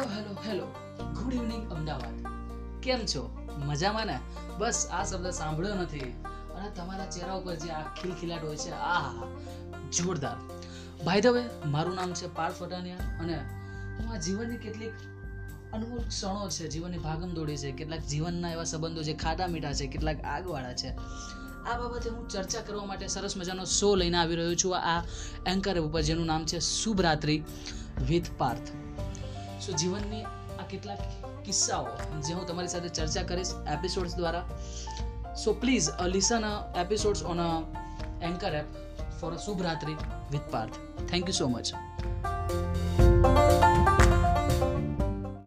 Hello hello good evening Ahmedabad. કેમ છો? મજામાં ને? બસ આ શબ્દ સાંભળ્યો નથી. અને તમારા ચહેરા ઉપર જે આ ખિલખિલાટ હોય છે, આ જોરદાર. ભાઈ દવે મારું નામ છે પાર્થ વટાનિયા અને હું આ જીવનની કેટલીક અનમોલ ક્ષણો છે, જીવનની ભાગમદોડી છે, કેટલાક જીવનના એવા સંબંધો જે ખાટા મીઠા છે, કેટલાક આગવાળા છે. આ બાબતે હું ચર્ચા કરવા માટે સરસ મજાનો શો લઈને આવી રહ્યો છું. આ એન્કર ઉપર જેનું નામ છે શુભ રાત્રિ વિથ પાર્થ. સો જીવનની આ કેટલાક કિસ્સાઓ, જે હું તમારી સાથે ચર્ચા કરીશ એપિસોડ્સ દ્વારા. So please listen episodes on a anchor app for a શુભ રાત્રિ with Parth thank you so much